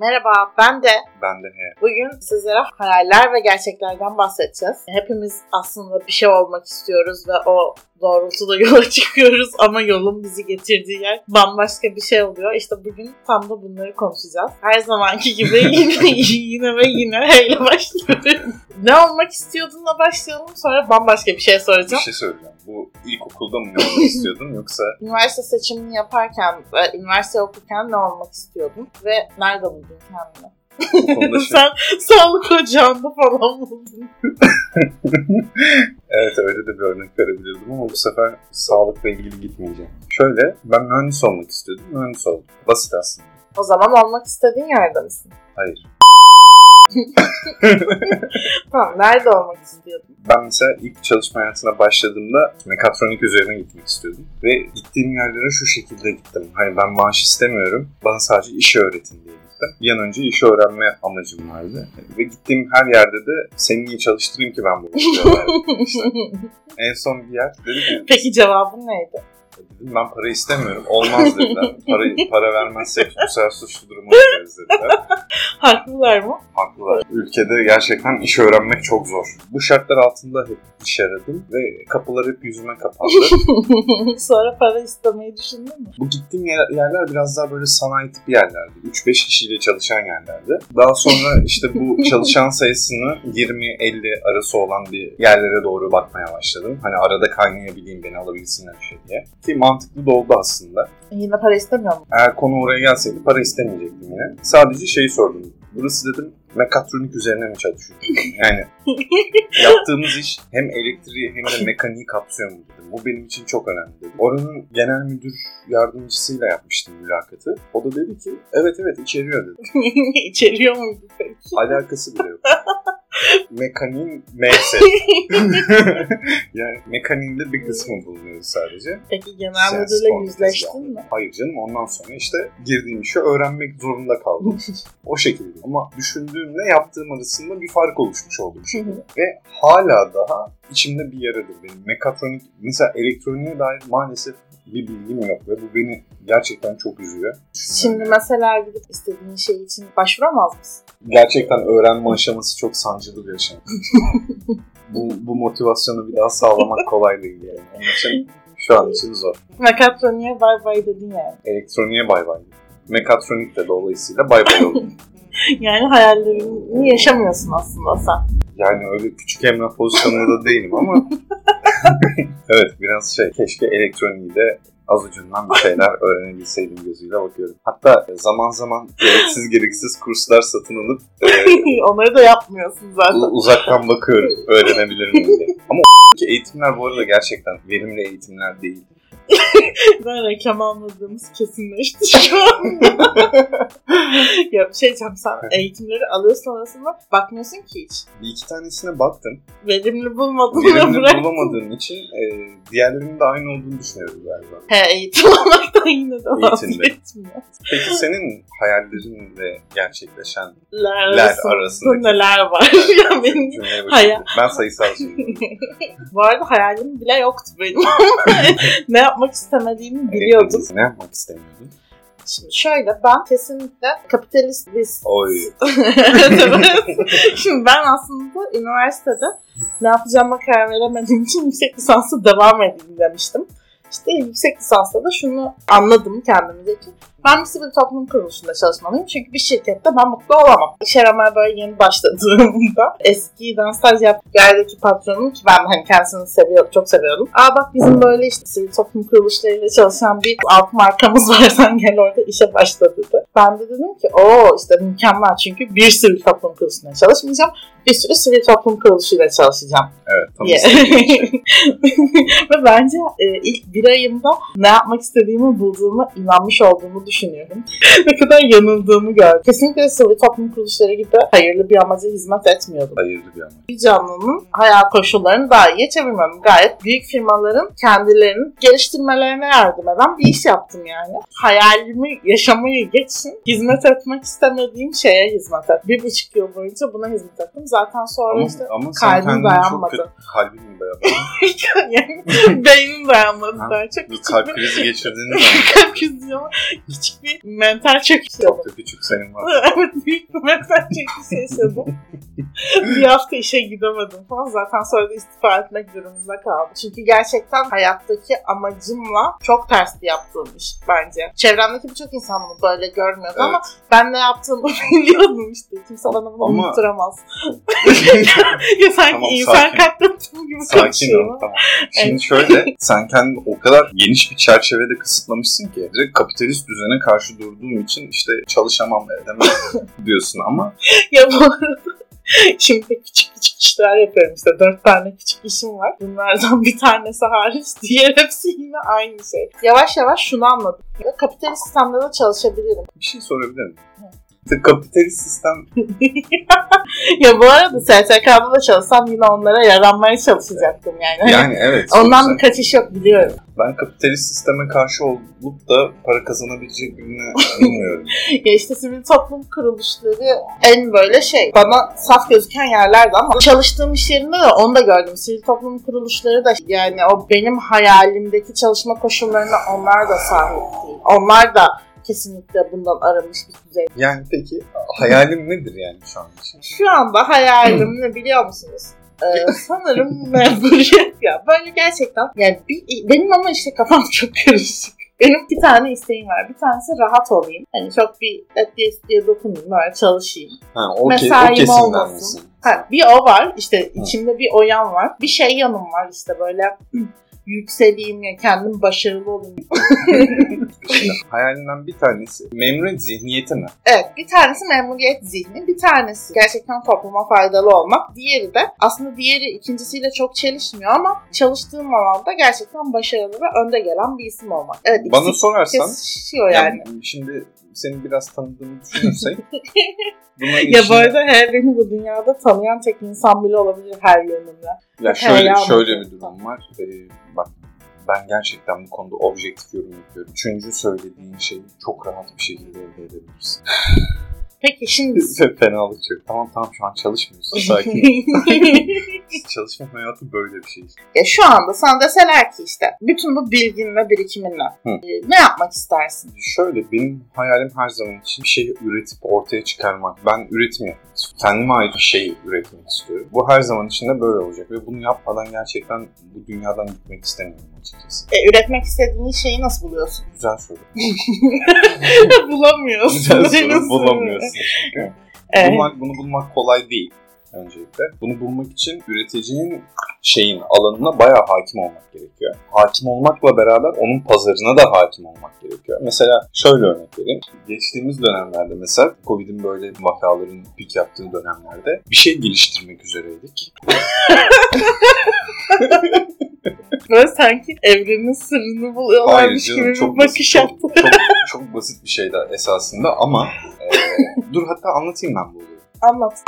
Merhaba, ben de. Ben de he. Bugün sizlere hayaller ve gerçeklerden bahsedeceğiz. Hepimiz aslında bir şey olmak istiyoruz ve o doğrultuda yola çıkıyoruz ama yolun bizi getirdiği yer bambaşka bir şey oluyor. İşte bugün tam da bunları konuşacağız. Her zamanki gibi yine yine ve yine heyle başlıyoruz. Ne olmak istiyordunla başlayalım sonra bambaşka bir şey Bir soracağım. şey söyleyeceğim. Bu ilkokulda mı ne olmak istiyordun yoksa Üniversite seçimini yaparken ve üniversite okurken ne olmak istiyordun ve nerede buldun kendini? şey... Sen sağlık ocağında falan buldun. Evet öyle de bir örnek verebilirdim ama bu sefer sağlıkla ilgili gitmeyeceğim. Şöyle ben mühendis olmak istiyordum. Mühendis oldum. Basit aslında. O zaman olmak istediğin yerde misin? Hayır. Tamam, nerede olmak istiyordun? Ben mesela ilk çalışma hayatına başladığımda mekatronik üzerine gitmek istiyordum. Ve gittiğim yerlere şu şekilde gittim. Hani ben maaş istemiyorum. Bana sadece iş öğretin diye gittim. Bir an önce iş öğrenme amacım vardı. Ve gittiğim her yerde de seni niye çalıştırayım ki ben bu işi işte. En son bir yer dedi ki Peki cevabın neydi? Dedim ben para istemiyorum. Olmaz dediler. Para, para vermezsek bu sefer suçlu duruma düşeriz dediler. Haklılar mı? Haklılar. Ülkede gerçekten iş öğrenmek çok zor. Bu şartlar altında hep iş aradım ve kapılar hep yüzüme kapandı. Sonra para istemeyi düşündün mü? Bu gittiğim yer- yerler biraz daha böyle sanayi tipi yerlerdi. 3-5 kişiyle çalışan yerlerdi. Daha sonra işte bu çalışan sayısını 20-50 arası olan bir yerlere doğru bakmaya başladım. Hani arada kaynayabileyim beni alabilsinler bir şey diye. Ki mantıklı da oldu aslında. Yine para istemiyor mu? Eğer konu oraya gelseydi para istemeyecektim yine. Sadece şeyi sordum. Burası dedim mekatronik üzerine mi çalışıyorsun? Yani yaptığımız iş hem elektriği hem de mekaniği kapsıyor mu dedim. Bu benim için çok önemli dedim. Oranın genel müdür yardımcısıyla yapmıştım mülakatı. O da dedi ki evet evet içeriyor dedi. İçeriyor muydu peki? Alakası bile yok. Mekaniğin M'si. yani mekaniğin de bir kısmı bulunuyor sadece. Peki genel Ses müdürle yüzleştin mi? Hayır canım ondan sonra işte girdiğim işi öğrenmek zorunda kaldım. o şekilde. Ama düşündüğümle yaptığım arasında bir fark oluşmuş oldu bu şekilde. Ve hala daha içimde bir yaradır benim. Mekatronik, mesela elektroniğe dair maalesef bir bilgim yok ve bu beni gerçekten çok üzüyor. Şimdi mesela gidip istediğin şey için başvuramaz mısın? Gerçekten öğrenme aşaması çok sancılı bir aşama. bu, bu motivasyonu bir daha sağlamak kolay değil yani. Onun için şu an için zor. Mekatroniğe bay bay dedin yani. Elektroniğe bay bay. Mekatronik de dolayısıyla bay bay oldu. Yani hayallerini yaşamıyorsun aslında sen. Yani öyle küçük emlak pozisyonunda da değilim ama evet biraz şey keşke elektroniği de az ucundan bir şeyler öğrenebilseydim gözüyle bakıyorum. Hatta zaman zaman gereksiz gereksiz kurslar satın alıp e, Onları da yapmıyorsun zaten. uzaktan bakıyorum öğrenebilir miyim diye. Ama o eğitimler bu arada gerçekten verimli eğitimler değil. Ben reklam almadığımız kesinleşti şu anda. ya bir şey diyeceğim sen eğitimleri alıyorsun arasında bakmıyorsun ki hiç. Bir iki tanesine baktım. Verimli bulmadın Verimli ve bırak. bulamadığım için e, diğerlerinin de aynı olduğunu düşünüyorum galiba. He eğitim almaktan yine de vazgeçmiyor. Peki senin hayallerinle gerçekleşen Ler ler arasında neler var ya benim. Hayal. Ben sayısal söylüyorum. Bu arada hayalim bile yoktu benim. ne yapmak istemediğimi biliyordum. Ne yapmak istemiyordun? Şimdi şöyle ben kesinlikle kapitalist bir Oy. Şimdi ben aslında üniversitede ne yapacağıma karar veremediğim için yüksek lisansa devam edeyim demiştim. İşte yüksek lisansta da şunu anladım kendimce ki ben bir sivil toplum kuruluşunda çalışmalıyım. Çünkü bir şirkette ben mutlu olamam. İş aramaya böyle yeni başladığımda eskiden staj yaptığım yerdeki patronum ki ben hani kendisini seviyorum, çok seviyordum. Aa bak bizim böyle işte sivil toplum kuruluşlarıyla çalışan bir alt markamız var sen gel orada işe başla dedi. Ben de dedim ki o işte mükemmel çünkü bir sivil toplum kuruluşunda çalışmayacağım. Bir sürü sivil toplum kuruluşuyla çalışacağım. Evet tam Yeah. şey. Ve bence e, ilk bir ayımda ne yapmak istediğimi bulduğuma inanmış olduğumu düşünüyorum. ne kadar yanıldığımı gördüm. Kesinlikle sivil toplum kuruluşları gibi hayırlı bir amaca hizmet etmiyordum. Hayırlı bir ama. Bir canlının hayat koşullarını daha iyi çevirmem. Gayet büyük firmaların kendilerini geliştirmelerine yardım eden bir iş yaptım yani. Hayalimi yaşamayı geçsin. Hizmet etmek istemediğim şeye hizmet et. Bir buçuk yıl boyunca buna hizmet ettim. Zaten sonra Ama, işte ama kalbim kendini çok dayanmadı. kötü, kalbin mi dayanmadı? yani beynim dayanmadı Ha, daha çok Bir küçük kalp krizi geçirdiğini kalp krizi ama küçük bir mental çöküş. Çok da küçük senin var. evet büyük bir mental çöküş yaşadım. bir hafta işe gidemedim falan. Zaten sonra da istifa etmek durumunda kaldım. Çünkü gerçekten hayattaki amacımla çok tersti yaptığım iş bence. Çevremdeki birçok insan bunu böyle görmüyordu ama ben ne yaptığımı biliyordum işte. Kimse bana bunu Ama- unutturamaz. ya sanki Tamam, insan sakin. katlettiğim gibi Sakin konuşuyorum. tamam. Şimdi şöyle sen kendini o kadar geniş bir çerçevede kısıtlamışsın ki direkt kapitalist düzene karşı durduğum için işte çalışamam edemem diyorsun ama Ya bu arada şimdi küçük küçük işler yapıyorum işte. Dört tane küçük işim var. Bunlardan bir tanesi hariç diğer hepsi yine aynı şey. Yavaş yavaş şunu anladım. Kapitalist sistemde de çalışabilirim. bir şey sorabilir miyim? Kapitalist sistem ya bu arada STK'da da çalışsam yine onlara yaranmaya çalışacaktım yani. Yani evet. Ondan sonuçta bir kaçış yok biliyorum. ben kapitalist sisteme karşı olup da para kazanabilecek birini bilmiyorum. Ya işte sivil toplum kuruluşları en böyle şey bana saf gözüken yerlerdi ama çalıştığım iş yerinde de onu da gördüm. Sivil toplum kuruluşları da yani o benim hayalimdeki çalışma koşullarına onlar da sahip değil. Onlar da kesinlikle bundan aramış bir düzey. Yani peki hayalin nedir yani şu an için? Şu anda hayalim ne biliyor musunuz? Ee, sanırım memuriyet ya. Böyle gerçekten yani bir, benim ama işte kafam çok karışık. Benim iki tane isteğim var. Bir tanesi rahat olayım. Hani çok bir et diye, dokunmayayım. Böyle çalışayım. Ha, o, o Mesaim kesimden olmasın. misin? Ha, bir o var. işte içimde bir o yan var. Bir şey yanım var işte böyle yükseleyim ya kendim başarılı olayım. Hayalinden bir tanesi memuriyet zihniyeti mi? Evet bir tanesi memuriyet zihni bir tanesi gerçekten topluma faydalı olmak. Diğeri de aslında diğeri ikincisiyle çok çelişmiyor ama çalıştığım alanda gerçekten başarılı ve önde gelen bir isim olmak. Evet Bana sorarsan yani. yani şimdi seni biraz tanıdığımı düşünürsek Ya bu arada her beni bu dünyada tanıyan tek insan bile olabilir her yönümle. Ya şöyle, şöyle bir durum var. Ee, bak ben gerçekten bu konuda objektif yorum yapıyorum. Üçüncü söylediğin şeyi çok rahat bir şekilde elde edebilirsin. Peki şimdi Fenalık çok. Tamam tamam şu an çalışmıyorsun. Sakin. Çalışma hayatı böyle bir şey. ya şu anda sana deseler ki işte bütün bu bilgin ve birikiminle Hı. e, ne yapmak istersin? Şöyle benim hayalim her zaman için bir şeyi üretip ortaya çıkarmak. Ben üretim yapmak istiyorum. Kendime ait bir şey üretmek istiyorum. Bu her zaman içinde böyle olacak ve bunu yapmadan gerçekten bu dünyadan gitmek istemiyorum açıkçası. E, üretmek istediğin şeyi nasıl buluyorsun? Güzel soru. Bulamıyorsun. Güzel soru. Bulamıyorsun çünkü. Evet. Bulmak, bunu bulmak kolay değil öncelikle. Bunu bulmak için üreticinin şeyin alanına bayağı hakim olmak gerekiyor. Hakim olmakla beraber onun pazarına da hakim olmak gerekiyor. Mesela şöyle örnek vereyim. Geçtiğimiz dönemlerde mesela Covid'in böyle vakaların pik yaptığı dönemlerde bir şey geliştirmek üzereydik. Böyle sanki evrenin sırrını buluyorlarmış gibi bir çok bakış basit, çok, yaptı. çok, çok basit bir şeydi esasında ama e, dur hatta anlatayım ben bu olayı. Anlat.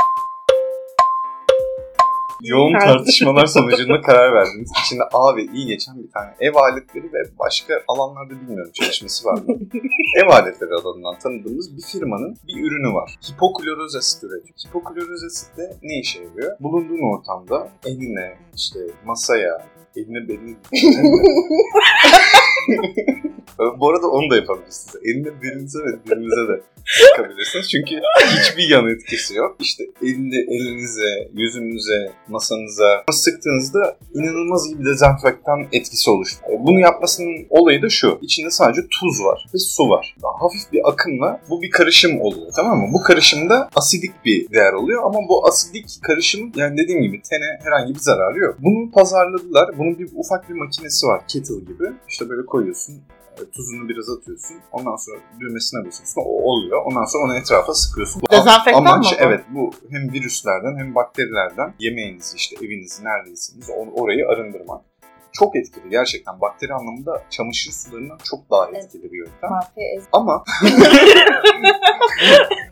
Yoğun tartışmalar sonucunda karar verdiğimiz içinde A ve İ geçen bir tane ev aletleri ve başka alanlarda bilmiyorum çalışması var mı? ev aletleri alanından tanıdığımız bir firmanın bir ürünü var. Hipokloroz asit üretiyor. Hipokloroz asit de ne işe yarıyor? Bulunduğun ortamda eline, işte masaya, eline beline Bu arada onu da yapabilirsiniz. Eline belinize ve dilinize de sıkabilirsiniz. Çünkü hiçbir yan etkisi yok. İşte elinde elinize, yüzünüze, masanıza sıktığınızda inanılmaz iyi bir dezenfektan etkisi oluşturuyor. Bunu yapmasının olayı da şu. İçinde sadece tuz var ve su var. Hafif bir akımla bu bir karışım oluyor tamam mı? Bu karışımda asidik bir değer oluyor ama bu asidik karışım yani dediğim gibi tene herhangi bir zararı yok. Bunu pazarladılar. Bunun bir ufak bir makinesi var kettle gibi. İşte böyle koyuyorsun e, tuzunu biraz atıyorsun. Ondan sonra düğmesine basıyorsun. O oluyor. Ondan sonra onu etrafa sıkıyorsun. Dezenfektan amaç, mı? Evet bu hem virüslerden hem bakterilerden yemeğinizi işte evinizi neredeyseniz or- orayı arındırmak. Çok etkili gerçekten. Bakteri anlamında çamaşır sularından çok daha etkili bir yöntem. Ama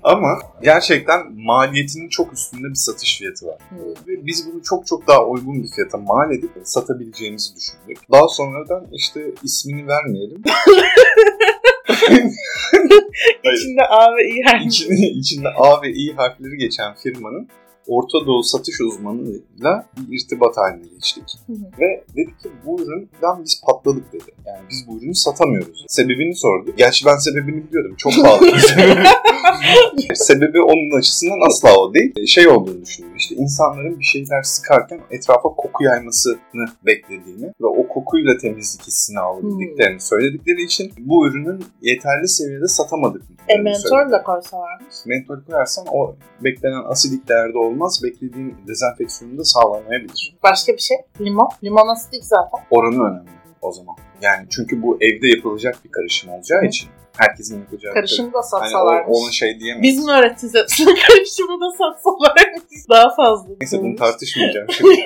ama gerçekten maliyetinin çok üstünde bir satış fiyatı var. Hmm. Ve biz bunu çok çok daha uygun bir fiyata mal edip satabileceğimizi düşündük. Daha sonradan işte ismini vermeyelim. İçinde A ve İ harfi. İçinde, içinde A ve İ harfleri geçen firmanın Orta Doğu satış uzmanıyla bir irtibat haline geçtik. Hı hı. Ve dedik ki bu üründen biz patladık dedi. Yani biz bu ürünü satamıyoruz. Sebebini sordu. Gerçi ben sebebini biliyordum. Çok pahalı. Sebebi onun açısından asla o değil. Şey olduğunu düşünüyorum. İşte insanların bir şeyler sıkarken etrafa koku yaymasını beklediğini ve o kokuyla temizlik hissini alabildiklerini söyledikleri için bu ürünün yeterli seviyede satamadık. E mentol de koysalarmış. Mentol koyarsan o beklenen asidik değerde olmaz. Beklediğin dezenfeksiyonu da sağlamayabilir. Başka bir şey. Limon. Limon asidik zaten. Oranı önemli o zaman. Yani çünkü bu evde yapılacak bir karışım olacağı Hı. için herkesin yapacağı Karışımı da Hani satsalarmış. ona şey diyemeyiz. Biz mi öğreteceğiz hepsini? Karışımı da satsalarmış. Daha fazla. Neyse bunu tartışmayacağım şimdi.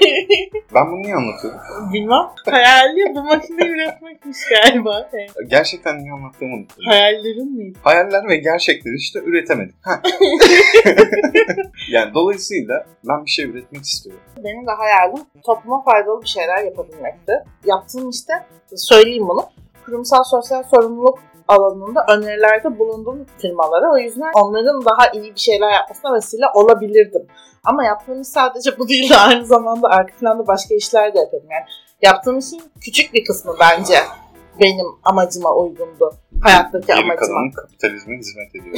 Ben bunu niye anlatıyorum? Bilmem. Hayali bu makineyi üretmekmiş galiba. Evet. Gerçekten niye anlattığımı unuttum. Hayallerin miydi? Hayaller ve gerçekleri işte üretemedim. Ha. yani dolayısıyla ben bir şey üretmek istiyorum. Benim de hayalim topluma faydalı bir şeyler yapabilmekti. Yaptığım işte, söyleyeyim bunu, kurumsal sosyal sorumluluk alanında önerilerde bulunduğum firmalara. O yüzden onların daha iyi bir şeyler yapmasına vesile olabilirdim. Ama yaptığım iş sadece bu değil de aynı zamanda arka planda başka işler de yapıyorum. Yani yaptığım işin küçük bir kısmı bence benim amacıma uygundu. Hayattaki Geri amacıma. kalanın kapitalizme hizmet ediyor.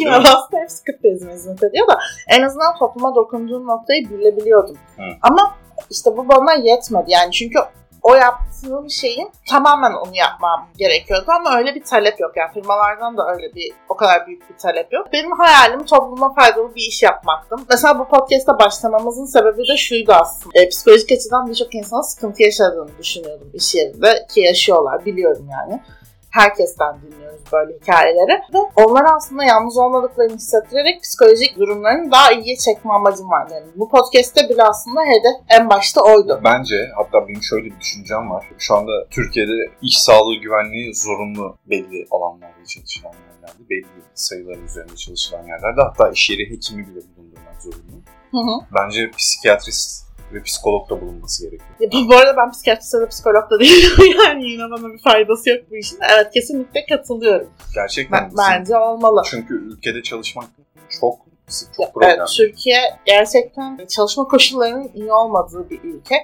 ya aslında hepsi kapitalizme hizmet ediyor da en azından topluma dokunduğum noktayı bilebiliyordum. Hı. Ama işte bu bana yetmedi yani çünkü o yaptığım şeyin tamamen onu yapmam gerekiyordu ama öyle bir talep yok. Yani firmalardan da öyle bir o kadar büyük bir talep yok. Benim hayalim topluma faydalı bir iş yapmaktı. Mesela bu podcast'a başlamamızın sebebi de şuydu aslında. E, psikolojik açıdan birçok insanın sıkıntı yaşadığını düşünüyordum iş yerinde ki yaşıyorlar biliyorum yani herkesten dinliyoruz böyle hikayeleri. Ve onlara aslında yalnız olmadıklarını hissettirerek psikolojik durumlarını daha iyiye çekme amacım var. Yani bu podcast'te bile aslında hedef en başta oydu. Bence hatta benim şöyle bir düşüncem var. Şu anda Türkiye'de iş sağlığı güvenliği zorunlu belli alanlarda çalışılan yerlerde, belli sayıların üzerinde çalışılan yerlerde hatta iş yeri hekimi bile bulundurmak zorunlu. Hı hı. Bence psikiyatrist ve psikolog da bulunması gerekiyor. Ya, bu arada ben psikiyatrist ya da psikolog da değilim. yani yine bana bir faydası yok bu işin. Evet kesinlikle katılıyorum. Gerçekten Ben, bence olmalı. Çünkü ülkede çalışmak çok çok problem. Evet, Türkiye gerçekten çalışma koşullarının iyi olmadığı bir ülke.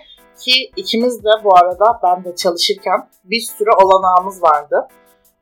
Ki ikimiz de bu arada ben de çalışırken bir sürü olanağımız vardı.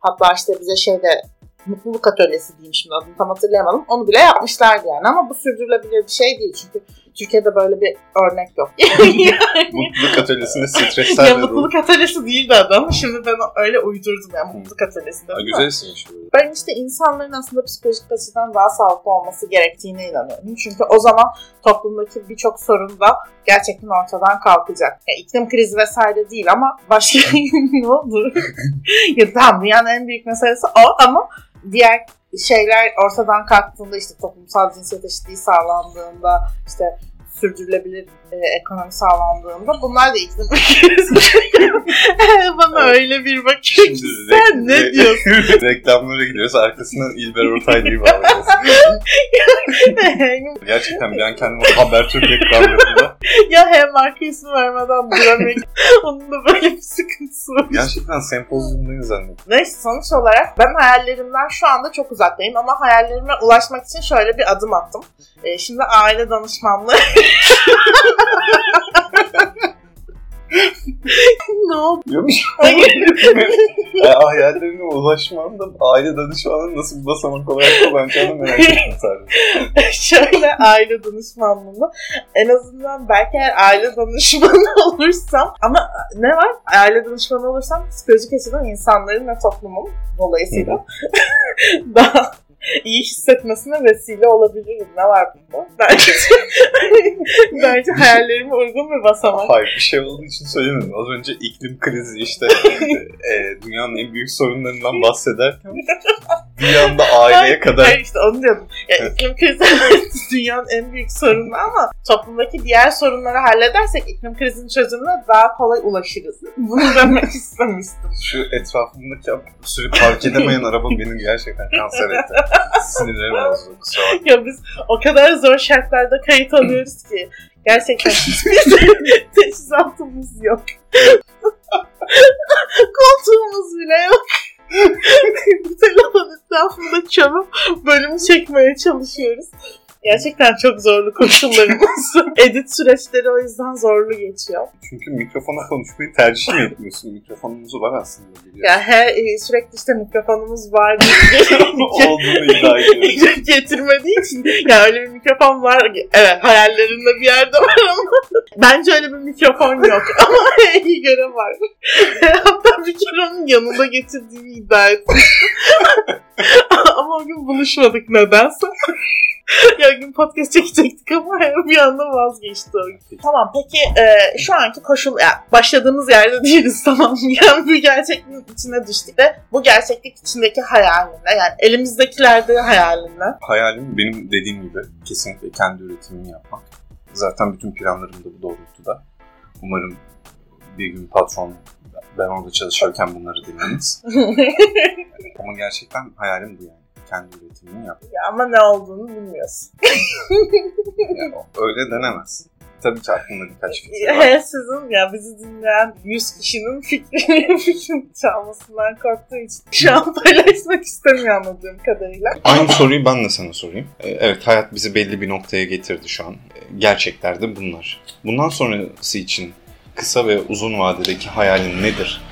Hatta işte bize şeyde mutluluk atölyesi diyeyim şimdi adını tam hatırlayamadım. Onu bile yapmışlardı yani ama bu sürdürülebilir bir şey değil. Çünkü Türkiye'de böyle bir örnek yok. Mutluluk atölyesinde stresler ya mutluluk atölyesi değildi adam. Şimdi ben öyle uydurdum ya mutluluk atölyesi. Ha. Güzelsin böyle. Ben işte insanların aslında psikolojik açıdan daha sağlıklı olması gerektiğine inanıyorum. Çünkü o zaman toplumdaki birçok sorun da gerçekten ortadan kalkacak. Ya iklim krizi vesaire değil ama başka ne oldu? ya tamam dünyanın en büyük meselesi o ama diğer şeyler ortadan kalktığında işte toplumsal cinsiyet eşitliği sağlandığında işte sürdürülebilir e, ekonomi sağlandığında bunlar da krizi. Bana öyle bir bakıyor ki sen ne diyorsun? Reklamlara gidiyoruz. Arkasından İlber Ortaylı'yı bağlayacağız. Gerçekten an kendimi Habertürk reklamlarında ya hem marka ismi vermeden duramıyorum. Onun da böyle bir sıkıntısı var. gerçekten sempozyumdayız zannettim. Neyse sonuç olarak ben hayallerimden şu anda çok uzaktayım ama hayallerime ulaşmak için şöyle bir adım attım. Ee, şimdi aile danışmanlığı. Ne oldu? Diyormuş. Hayır. yani hayallerine ulaşman da aile danışmanının nasıl bir basamak olarak kullanacağını merak ettim sadece. şöyle aile danışmanlığında en azından belki aile danışmanı olursam ama ne var? Aile danışmanı olursam psikolojik açıdan insanların ve toplumun dolayısıyla daha iyi hissetmesine vesile olabilirim. Ne var bunda? Bence, bence hayallerime uygun bir basamak. Hayır bir şey olduğu için söylemedim. Az önce iklim krizi işte e, dünyanın en büyük sorunlarından bahsederken bir anda aileye kadar Hayır işte onu diyordum. Ya, iklim krizi dünyanın en büyük sorunu ama toplumdaki diğer sorunları halledersek iklim krizinin çözümüne daha kolay ulaşırız. Bunu demek istemiştim. şu etrafımdaki sürekli park edemeyen araba beni gerçekten kanser etti. Sinirlerim bozuldu. Ya biz o kadar zor şartlarda kayıt alıyoruz ki gerçekten hiçbir teçhizatımız yok. Koltuğumuz bile yok. Telefon etrafında çalıp bölüm çekmeye çalışıyoruz. Gerçekten çok zorlu koşullarımız. Edit süreçleri o yüzden zorlu geçiyor. Çünkü mikrofona konuşmayı tercih mi etmiyorsun? Mikrofonumuz var aslında. biliyorsun. Ya her, e, sürekli işte mikrofonumuz var Olduğunu iddia ediyorum. getirmediği için ya öyle bir mikrofon var. Evet hayallerinde bir yerde var ama bence öyle bir mikrofon yok ama iyi göre var. Hatta bir kere onun yanında getirdiğini iddia etmiştim. ama o gün buluşmadık nedense. ya gün podcast çekecektik ama bir anda vazgeçti o. Tamam peki e, şu anki koşul yani başladığımız yerde değiliz tamam yani bu gerçekliğin içine düştük de bu gerçeklik içindeki hayalinle yani elimizdekilerde hayalinle. Hayalim benim dediğim gibi kesinlikle kendi üretimimi yapmak. Zaten bütün planlarım da bu doğrultuda. Umarım bir gün patron ben orada çalışırken bunları dinlemez. Ama gerçekten hayalim bu yani. Kendi üretimimi yapmak. Ya ama ne olduğunu bilmiyorsun. Yani öyle denemez. Tabii ki aklımda birkaç fikir var. Sizin ya bizi dinleyen 100 kişinin fikrini, fikrini çalmasından korktuğu için şu an paylaşmak istemiyor anladığım kadarıyla. Aynı soruyu ben de sana sorayım. Ee, Evet hayat bizi belli bir noktaya getirdi şu an. Ee, Gerçekler de bunlar. Bundan sonrası için kısa ve uzun vadedeki hayalin nedir?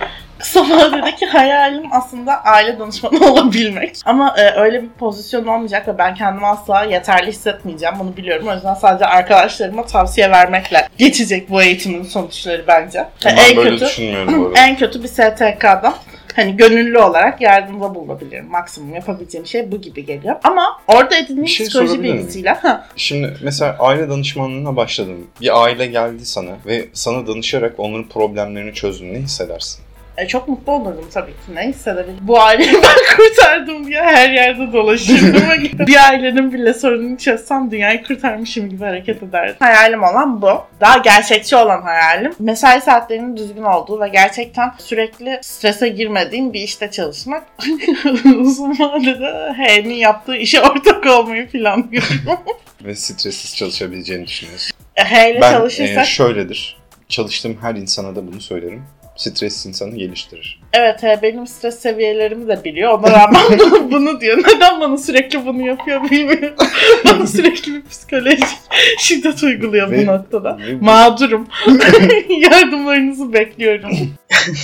Kısa vadedeki hayalim aslında aile danışmanı olabilmek. Ama e, öyle bir pozisyon olmayacak ve ben kendimi asla yeterli hissetmeyeceğim. Bunu biliyorum. O yüzden sadece arkadaşlarıma tavsiye vermekle geçecek bu eğitimin sonuçları bence. Ben en böyle kötü düşünmüyorum bu arada. en kötü bir STK'da hani gönüllü olarak yardımda bulunabilirim. Maksimum yapabileceğim şey bu gibi geliyor. Ama orada edindiğim şey psikoloji bilgisiyle ha, Şimdi mesela aile danışmanlığına başladın. Bir aile geldi sana ve sana danışarak onların problemlerini çözdün. Ne hissedersin? E, çok mutlu olurdum tabii ki. Ne hissedebilirim? Bu aileyi ben kurtardım diye her yerde dolaşırdım. bir ailenin bile sorununu çözsem dünyayı kurtarmışım gibi hareket ederdim. Hayalim olan bu. Daha gerçekçi olan hayalim. Mesai saatlerinin düzgün olduğu ve gerçekten sürekli strese girmediğim bir işte çalışmak. Uzun vadede H'nin yaptığı işe ortak olmayı planlıyorum. Ve stressiz çalışabileceğini düşünüyorsun. E, H ile Ben çalışırsak e, şöyledir. Çalıştığım her insana da bunu söylerim. Stres insanı geliştirir. Evet he, benim stres seviyelerimi de biliyor. Ona rağmen bunu diyor. Neden bana sürekli bunu yapıyor bilmiyorum. bana sürekli bir psikolojik şiddet uyguluyor Ve- bu noktada. Ve Mağdurum. Yardımlarınızı bekliyorum.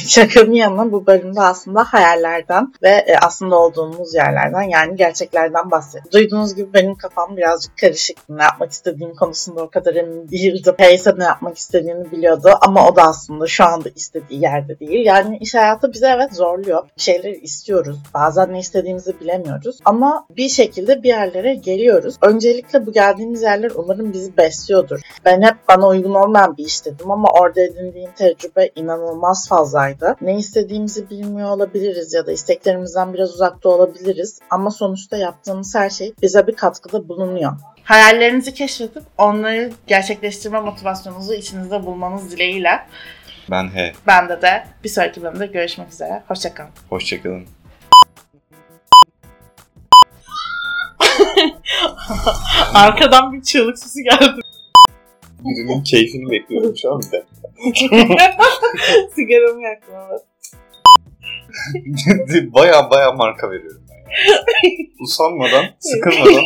Şakanın yanına bu bölümde aslında hayallerden ve e, aslında olduğumuz yerlerden yani gerçeklerden bahsediyoruz. Duyduğunuz gibi benim kafam birazcık karışık. Ne yapmak istediğim konusunda o kadar emin değildim. Peyse ne yapmak istediğini biliyordu ama o da aslında şu anda istediği yerde değil. Yani iş hayatı bize evet zorluyor. Bir şeyleri istiyoruz. Bazen ne istediğimizi bilemiyoruz. Ama bir şekilde bir yerlere geliyoruz. Öncelikle bu geldiğimiz yerler umarım bizi besliyordur. Ben hep bana uygun olmayan bir iş dedim ama orada edindiğim tecrübe inanılmaz fazlaydı. Ne istediğimizi bilmiyor olabiliriz ya da isteklerimizden biraz uzakta olabiliriz ama sonuçta yaptığımız her şey bize bir katkıda bulunuyor. Hayallerinizi keşfedip onları gerçekleştirme motivasyonunuzu içinizde bulmanız dileğiyle Ben he. bende de bir sonraki bölümde görüşmek üzere. Hoşçakalın. Hoşçakalın. Arkadan bir çığlık sesi geldi. Birinin keyfini bekliyorum şu an bir de. Sigaramı yaktım evet. baya baya marka veriyorum ben ya. Usanmadan, sıkılmadan